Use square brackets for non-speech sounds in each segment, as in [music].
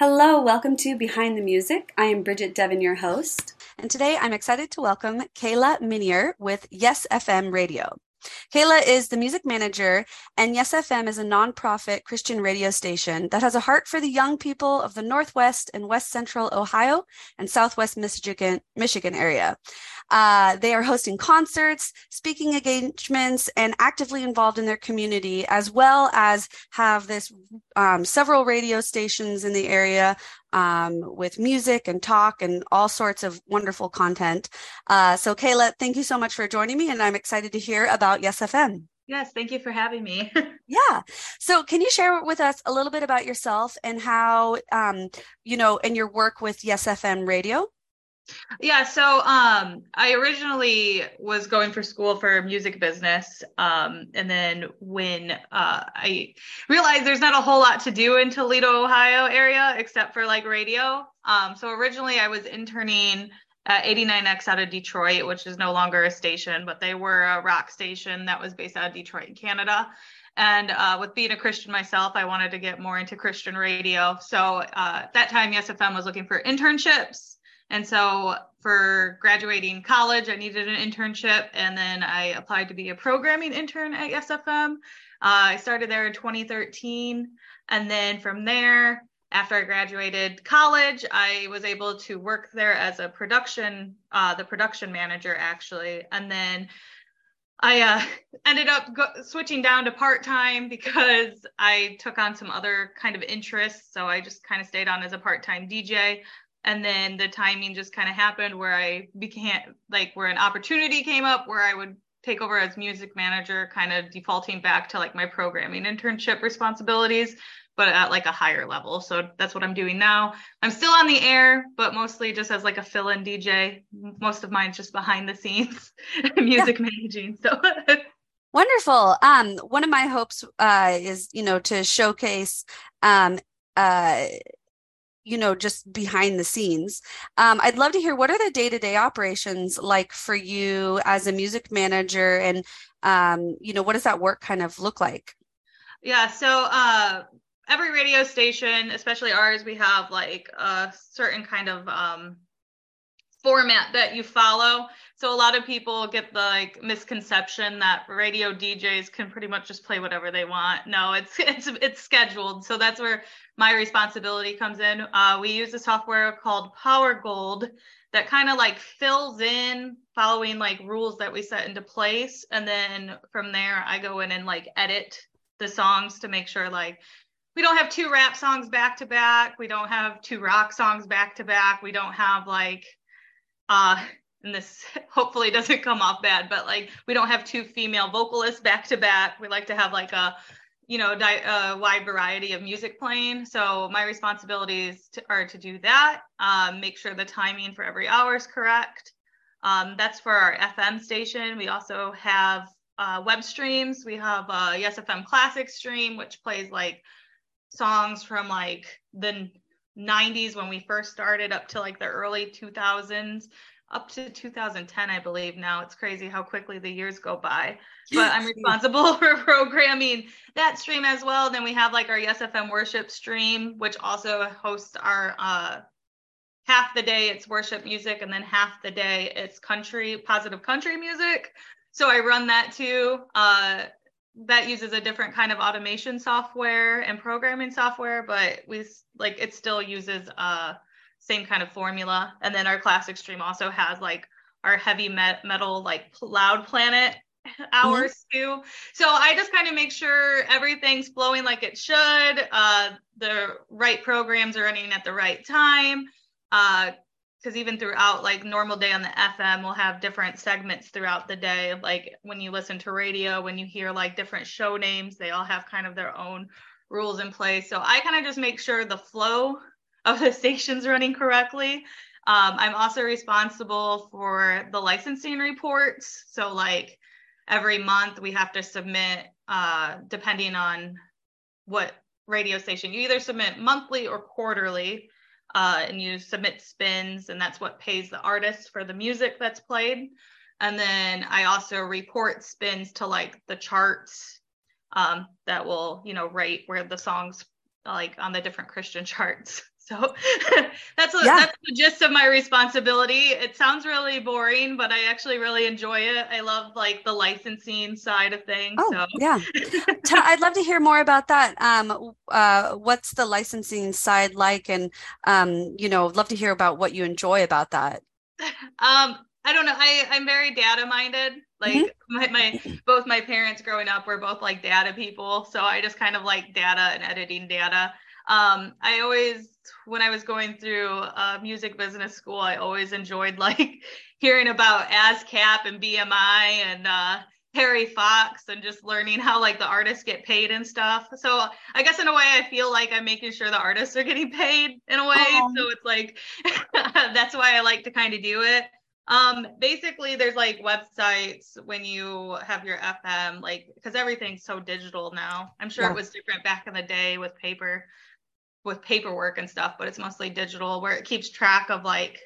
Hello, welcome to Behind the Music. I am Bridget Devon, your host. And today I'm excited to welcome Kayla Minniear with Yes FM Radio. Kayla is the music manager, and Yes FM is a nonprofit Christian radio station that has a heart for the young people of the Northwest and West Central Ohio and Southwest Michigan, Michigan area. Uh, they are hosting concerts, speaking engagements, and actively involved in their community, as well as have this um, several radio stations in the area um, with music and talk and all sorts of wonderful content. Uh, so, Kayla, thank you so much for joining me, and I'm excited to hear about Yes FM. Yes, thank you for having me. [laughs] yeah. So, can you share with us a little bit about yourself and how, um, you know, and your work with Yes FM Radio? Yeah, so um, I originally was going for school for music business, um, and then when uh, I realized there's not a whole lot to do in Toledo, Ohio area except for like radio. Um, so originally I was interning at 89X out of Detroit, which is no longer a station, but they were a rock station that was based out of Detroit, Canada. And uh, with being a Christian myself, I wanted to get more into Christian radio. So uh, at that time, Yes FM was looking for internships and so for graduating college, I needed an internship, and then I applied to be a programming intern at Yes FM. Uh, I started there in 2013, and then from there, after I graduated college, I was able to work there as a production, uh, the production manager actually, and then I uh, [laughs] ended up go- switching down to part time because I took on some other kind of interests. So I just kind of stayed on as a part time DJ and then the timing just kind of happened where I became like where an opportunity came up where I would take over as music manager, kind of defaulting back to like my programming internship responsibilities, but at like a higher level. So that's what I'm doing now. I'm still on the air, but mostly just as like a fill-in DJ. Most of mine's just behind the scenes, [laughs] music yeah. managing. So [laughs] Wonderful. Um, one of my hopes uh, is, you know, to showcase um, uh, you know just behind the scenes. Um, i'd love to hear what are the day-to-day operations like for you as a music manager and um, you know what does that work kind of look like? Yeah so uh, every radio station especially ours we have like a certain kind of um, format that you follow so a lot of people get the like misconception that radio DJs can pretty much just play whatever they want. No, it's [laughs] it's it's scheduled. So that's where my responsibility comes in. Uh, we use a software called Powergold that kind of like fills in following like rules that we set into place, and then from there I go in and like edit the songs to make sure like we don't have two rap songs back to back. We don't have two rock songs back to back. We don't have like uh and this [laughs] hopefully doesn't come off bad, but like we don't have two female vocalists back to back. We like to have like a, you know, di- a wide variety of music playing. So my responsibilities to, are to do that, um, make sure the timing for every hour is correct. Um, that's for our FM station. We also have uh, web streams. We have a Yes FM Classic stream, which plays like songs from like the 90s when we first started up to like the early 2000s up to 2010, I believe now. It's crazy how quickly the years go by. But I'm responsible [laughs] for programming that stream as well. Then we have like our Yes FM worship stream, which also hosts our uh, half the day it's worship music, and then half the day it's country, positive country music. So I run that too. Uh, that uses a different kind of automation software and programming software, but we like it still uses uh same kind of formula. And then our classic stream also has like our heavy met- metal, like Loud Planet [laughs] hours mm-hmm. too. So I just kind of make sure everything's flowing like it should. Uh, the right programs are running at the right time. Because even throughout like normal day on the FM, we'll have different segments throughout the day. Like when you listen to radio, when you hear like different show names, they all have kind of their own rules in place. So I kind of just make sure the flow of the [laughs] stations running correctly. Um, I'm also responsible for the licensing reports. So, like every month, we have to submit, uh, depending on what radio station you either submit monthly or quarterly, uh, and you submit spins, and that's what pays the artist for the music that's played. And then I also report spins to like the charts um, that will, you know, rate where the songs like on the different Christian [laughs] charts. So [laughs] that's a, yeah. that's the gist of my responsibility. It sounds really boring, but I actually really enjoy it. I love like the licensing side of things. Oh, so. yeah. [laughs] I'd love to hear more about that. Um, uh, what's the licensing side like? And, um, you know, love to hear about what you enjoy about that. [laughs] Um, I don't know. I, I'm very data minded. Like mm-hmm. my, my both my parents growing up were both like data people. So I just kind of like data and editing data. Um, I always when I was going through uh, music business school, I always enjoyed [laughs] like hearing about ASCAP and BMI and uh, Harry Fox and just learning how like the artists get paid and stuff. So I guess in a way I feel like I'm making sure the artists are getting paid in a way. Aww. So it's like [laughs] that's why I like to kind of do it. Um, basically, there's like websites when you have your FM, like because everything's so digital now. I'm sure yeah. it was different back in the day with paper, with paperwork and stuff, but it's mostly digital where it keeps track of like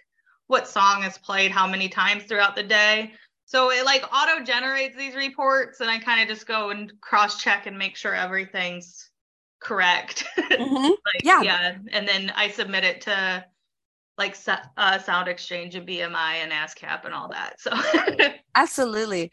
what song is played how many times throughout the day. So it like auto generates these reports, and I kind of just go and cross check and make sure everything's correct. [laughs] Mm-hmm. like, yeah. Yeah. And then I submit it to like uh, SoundExchange and BMI and ASCAP and all that. So [laughs] absolutely.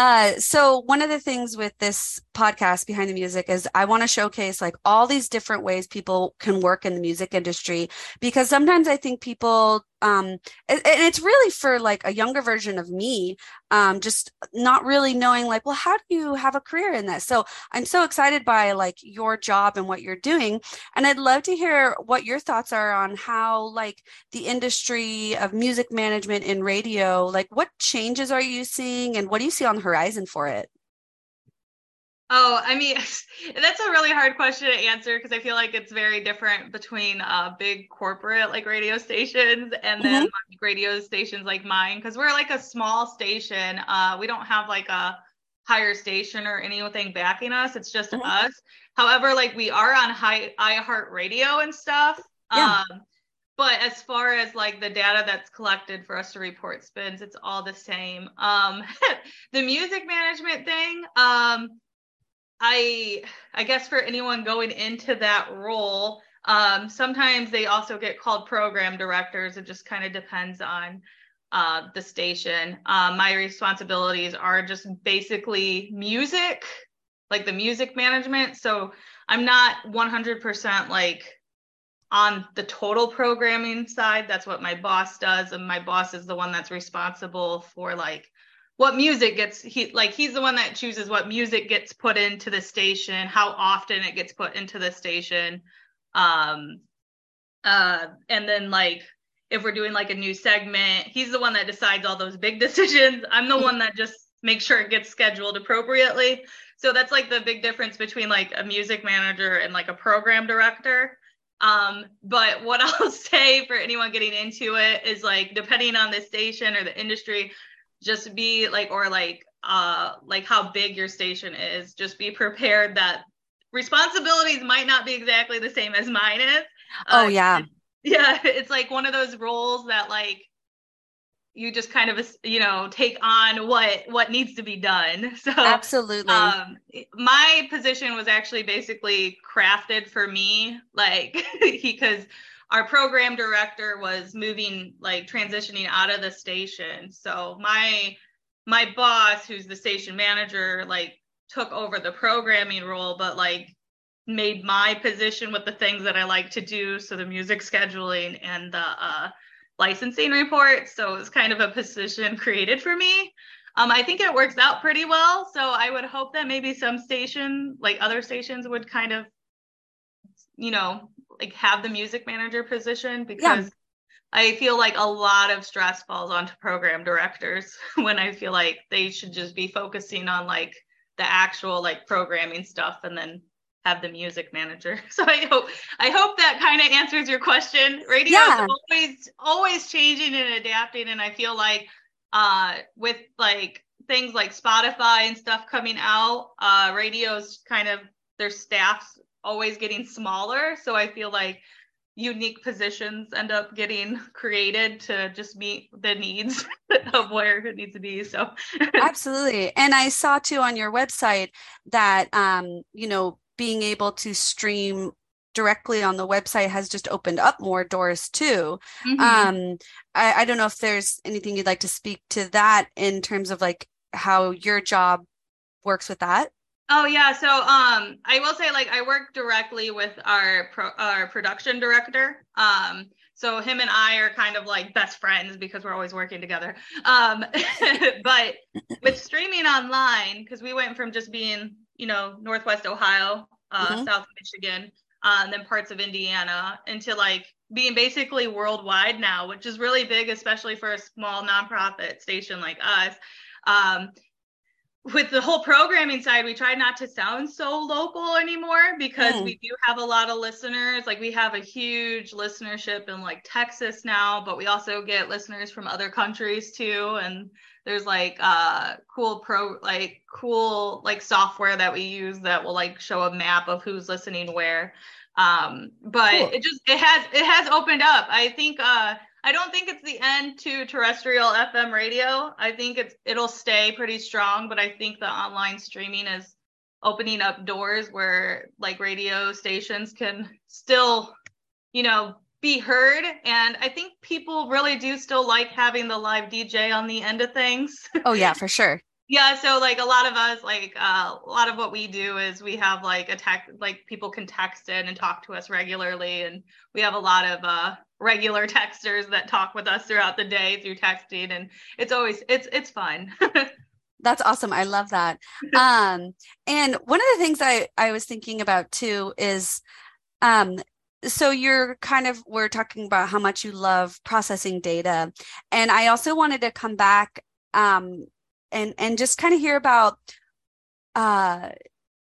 Uh, so one of the things with this podcast behind the music is I want to showcase like all these different ways people can work in the music industry because sometimes I think people um and, it's really for like a younger version of me um just not really knowing like well how do you have a career in this? So i'm so excited by like your job and what you're doing and i'd love to hear what your thoughts are on how like the industry of music management in radio like what changes are you seeing and what do you see on the horizon for it Oh, I mean, [laughs] that's a really hard question to answer because I feel like it's very different between uh, big corporate like radio stations and then mm-hmm. radio stations like mine because we're like a small station. Uh, we don't have like a higher station or anything backing us. It's just mm-hmm. us. However, like we are on high iHeart Radio and stuff. Yeah. Um, but as far as like the data that's collected for us to report spins, it's all the same. Um, [laughs] the music management thing. Um, I I guess for anyone going into that role, um, sometimes they also get called program directors. It just kind of depends on uh, the station. Uh, my responsibilities are just basically music, like the music management. So I'm not 100% like on the total programming side. That's what my boss does, and my boss is the one that's responsible for like what music gets he like he's the one that chooses what music gets put into the station how often it gets put into the station. Um uh and then like if we're doing like a new segment he's the one that decides all those big [laughs] decisions. I'm the one that just makes sure it gets scheduled appropriately. So that's like the big difference between like a music manager and like a program director. Um, but what [laughs] I'll say for anyone getting into it is like depending on the station or the industry, just be like or like uh like how big your station is just be prepared that responsibilities might not be exactly the same as mine is. Oh uh, yeah. [laughs] yeah it's like one of those roles that like you just kind of you know take on what what needs to be done. [laughs] So absolutely. um my position was actually basically crafted for me like [laughs] because our program director was moving like transitioning out of the station. So my my boss who's the station manager like took over the programming role but like made my position with the things that i like to do. So the music scheduling and the uh, licensing reports so it was kind of a position [laughs] created for me. Um, i think it works out pretty well. So i would hope that maybe some station like other stations would kind of you know like have the music manager position because yeah. I feel like a lot of stress falls onto program directors [laughs] when I feel like they should just be focusing on like the actual like programming stuff and then have the music manager. [laughs] So I hope I hope that kind of answers your question. Radio yeah. is always always changing and adapting and I feel like uh with like things like Spotify and stuff coming out, uh radio's kind of their staffs always getting smaller. So I feel like unique positions end up getting [laughs] created to just meet the needs [laughs] of where it needs to be so [laughs] absolutely and i saw too on your website that um you know being able to stream directly on the website has just opened up more doors too. Mhm. Um, I, I don't know if there's anything you'd like to speak to that in terms of like how your job works with that. Oh yeah, so um I will say like I work directly with our pro- our production director. Um so him and I are kind of like best friends because we're always working together. Um [laughs] but with streaming online cuz we went from just being, you know, Northwest Ohio, uh Mhm. South Michigan, uh, and then parts of Indiana into like being basically worldwide now, which is really big especially for a small nonprofit station like us. Um with the whole programming side, we try not to sound so local anymore because Mm. we do have a lot of listeners. Like we have a huge listenership in like Texas now, but we also get listeners from other countries too. And there's like uh cool pro like cool like software that we use that will like show a map of who's listening where. Um, but Cool. it just it has it has opened up. I think uh I don't think it's the end to terrestrial FM radio. I think it's it'll stay pretty strong, but I think the online streaming is opening up doors where like radio stations can still, you know, be heard. And I think people really do still like having the live DJ on the end of things. Oh yeah, for sure. Yeah, so like a lot of us, like uh, a lot of what we do is we have like a text, like people can text in and talk to us regularly, and we have a lot of uh, regular [laughs] texters that talk with us throughout the day through texting, and it's always it's it's fun. [laughs] That's awesome. I love that. [laughs] Um, and one of the things I, I was thinking about too is um, so you're kind of we're talking about how much you love processing data. And I also wanted to come back um, and and just kind of hear about uh,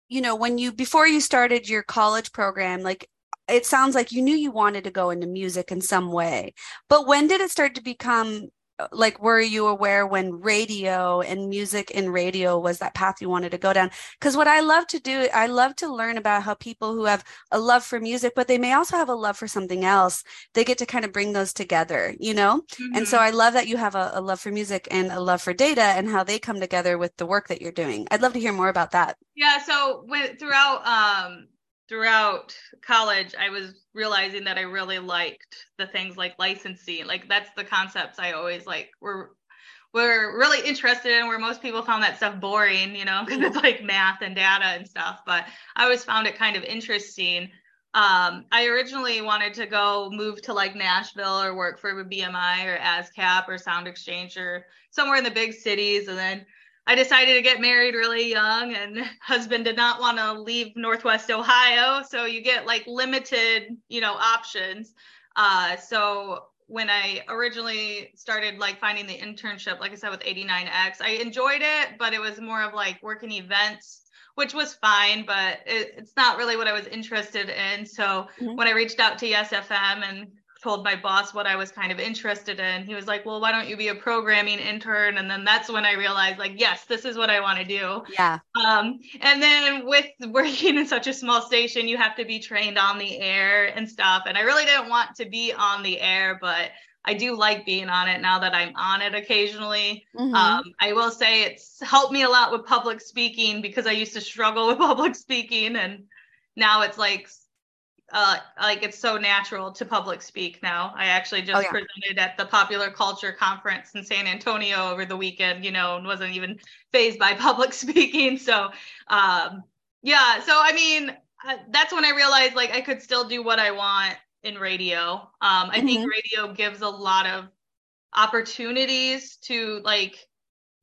you know, when you before you started your college program, like it sounds like you knew you wanted to go into music in some way. But when did it start to become like were you aware when radio and music in radio was that path you wanted to go down? Because what i love to do i love to learn about how people who have a love for music but they may also have a love for something else they get to kind of bring those together you know? And so Mhm. i love that you have a, a love for music and a love for data and how they come together with the work that you're doing. I'd love to hear more about that. Yeah, so when, throughout um throughout college, I was realizing that I really liked the things like licensing. Like that's the concepts I always like were were really interested in where most people found that stuff boring, you know, [laughs] because it's like math and data and stuff. But I always found it kind of interesting. Um, I originally wanted to go move to like Nashville or work for BMI or ASCAP or SoundExchange or somewhere in the big cities. And then I decided to get married really young, and [laughs] husband did not want to leave Northwest Ohio. So you get like limited, you know, options. Uh, so when I originally started like finding the internship, like I said with 89X, I enjoyed it, but it was more of like working events, which was fine, but it, it's not really what I was interested in. So Mhm. when I reached out to Yes FM and told my boss what I was kind of interested in, he was like, "Well, why don't you be a programming intern?" And then that's when I realized, like, yes, this is what I want to do. yeah Um, and then with working [laughs] in such a small station, you have to be trained on the air and stuff. And I really didn't want to be on the air, but I do like being on it now that I'm on it occasionally. Mhm. Um, I will say it's helped me a lot with public speaking because I used to struggle [laughs] with public speaking, and now it's like, uh, like it's so natural to public speak now. I actually just Oh, yeah. presented at the Popular Culture Conference in San Antonio over the weekend, you know, and wasn't even phased by [laughs] public speaking. So, um, yeah. So I mean, uh, that's when I realized like I could still do what I want in radio. Um, I think radio gives a lot of opportunities to like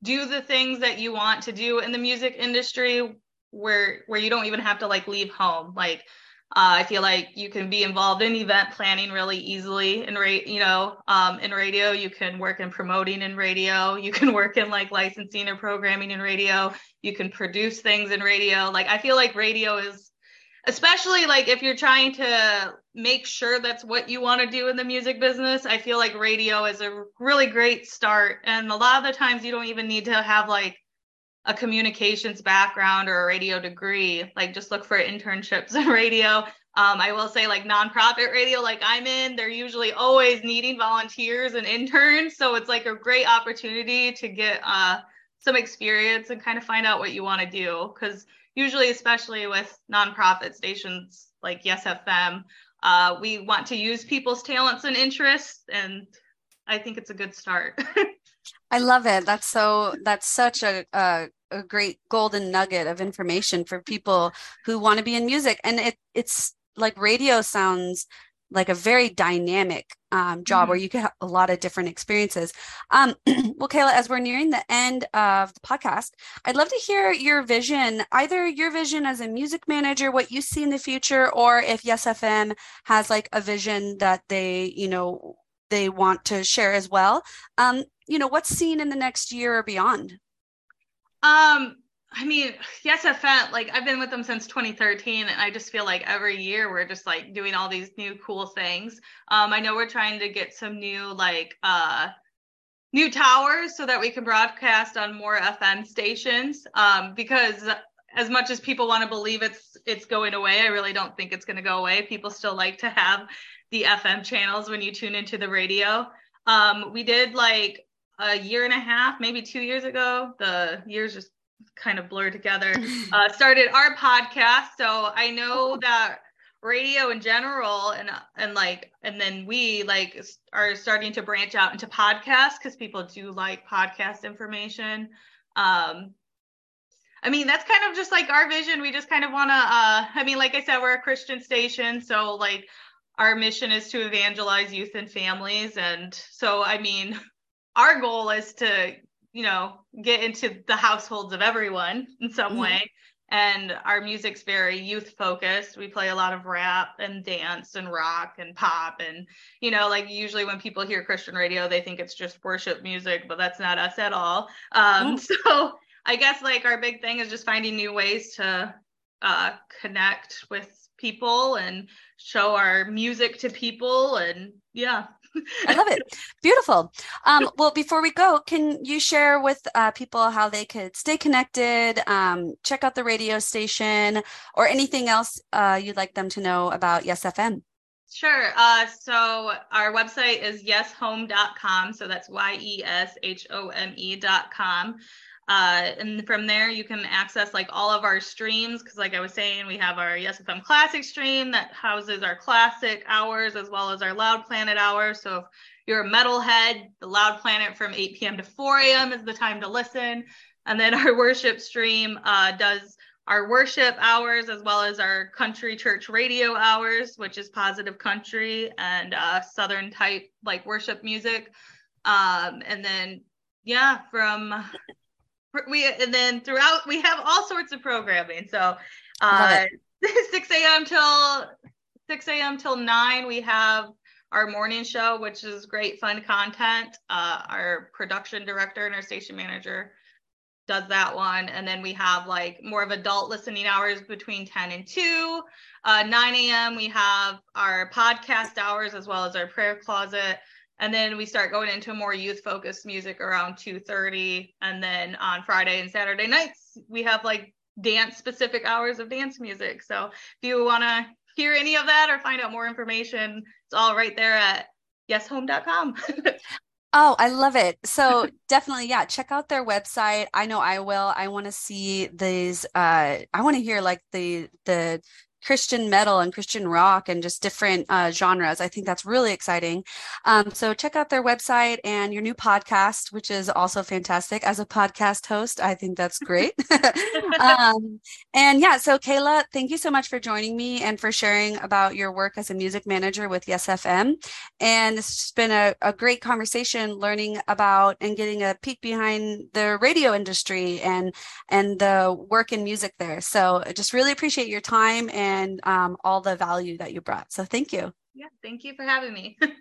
do the things that you want to do in the music industry where where you don't even have to like leave home like uh, I feel like you can be involved in event planning really easily in you know um, in radio. You can work in promoting in radio. You can [laughs] work in like licensing or programming in radio. You can produce things in radio. Like I feel like radio is especially like if you're trying to make sure that's what you want to do in the music business i feel like radio is a really great start. And a lot of the times you don't even need to have like a communications background or a radio degree like just look for internships [laughs] in radio um, i will say like nonprofit radio like i'm in they're usually always needing volunteers and interns so it's like a great opportunity to get uh, some experience and kind of find out what you want to do. Because usually, especially with nonprofit stations like Yes FM, uh, we want to use people's talents and interests, and I think it's a good start. [laughs] I love it. That's so. That's such a, a a great golden nugget of information for people who want to be in music, and it it's like radio sounds like a very dynamic um, job mm-hmm. where you get a lot of different experiences. Um, [clears throat] well, Kayla, as we're nearing the end of the podcast, I'd love to hear your vision, either your vision as a music manager, what you see in the future, or if Yes FM has like a vision that they, you know, they want to share as well. Um, you know, what's seen in the next year or beyond? Um, I mean, yes, FM, like I've been with them since 2013, and I just feel like every year we're just like doing all these new cool things. Um, I know we're trying to get some new like uh new towers so that we can broadcast on more FM stations. Um, because as much as people want to believe it's it's going away, I really don't think it's going to go away. People still like to have the FM channels when you tune into the radio. Um, we did like a year and a half, maybe two years ago. The years just kind of blur together, [laughs] uh, started our podcast. So I know that radio in general and and like and then we like are starting to branch out into podcasts because people do like podcast information um i mean that's kind of just like our vision we just kind of want to uh i mean like i said we're a christian station so like our mission is to evangelize youth and families. And so i mean our goal is to you know get into the households of everyone in some mm-hmm. way. And our music's very youth focused we play a lot of rap and dance and rock and pop. And you know like usually when people hear christian radio they think it's just worship music but that's not us at all. Um, mm. [laughs] so i guess like our big thing is just finding new ways to uh, connect with people and show our music to people and yeah I love it. Beautiful. Um, [laughs] well, before we go, can you share with uh, people how they could stay connected, um, check out the radio station, or anything else uh, you'd like them to know about Yes FM? Sure. Uh, so our website is yeshome.com. So that's Y E S H O M E.com. Uh, and from there, you can access like all of our streams because, like I was saying, we have our Yes FM Classic stream that houses our classic hours as well as our Loud Planet hours. So if you're a metalhead, the Loud Planet from 8 p.m. to 4 a.m. is the time to listen. And then [laughs] our worship stream uh, does our worship hours as well as our country church radio hours, which is positive country and uh, southern type like worship music. Um, and then yeah, from we and then throughout we have all sorts of programming. So uh, [laughs] 6 a.m. till 6 a.m. till 9 we have our morning show, which is great fun content. Uh, our production director and our station manager does that one. And then we have like more of adult listening hours between 10 and 2. Uh, 9 a.m. we have our podcast hours as well as our prayer closet and then we start going into more youth focused music around 2.30 and then on friday and saturday nights we have like dance specific hours of dance music so if you want to hear any of that or find out more information it's all right there at yeshome.com [laughs] Oh, I love it. So definitely, yeah, check out their website. I know I will. I want to see these uh I want to hear like the the Christian metal and Christian rock and just different uh, genres. I think that's really exciting. Um, so check out their website and your new podcast, which is also fantastic. As a podcast host, I think that's great. [laughs] [laughs] um, and yeah, so Kayla, thank you so much for joining me and for sharing about your work as a music manager with Yes FM. And it's been a, a great conversation learning about and getting a peek behind the radio industry and and the work in music there. So I just really appreciate your time and and um, all the value that you brought. So thank you. Yeah, thank you for having me. [laughs]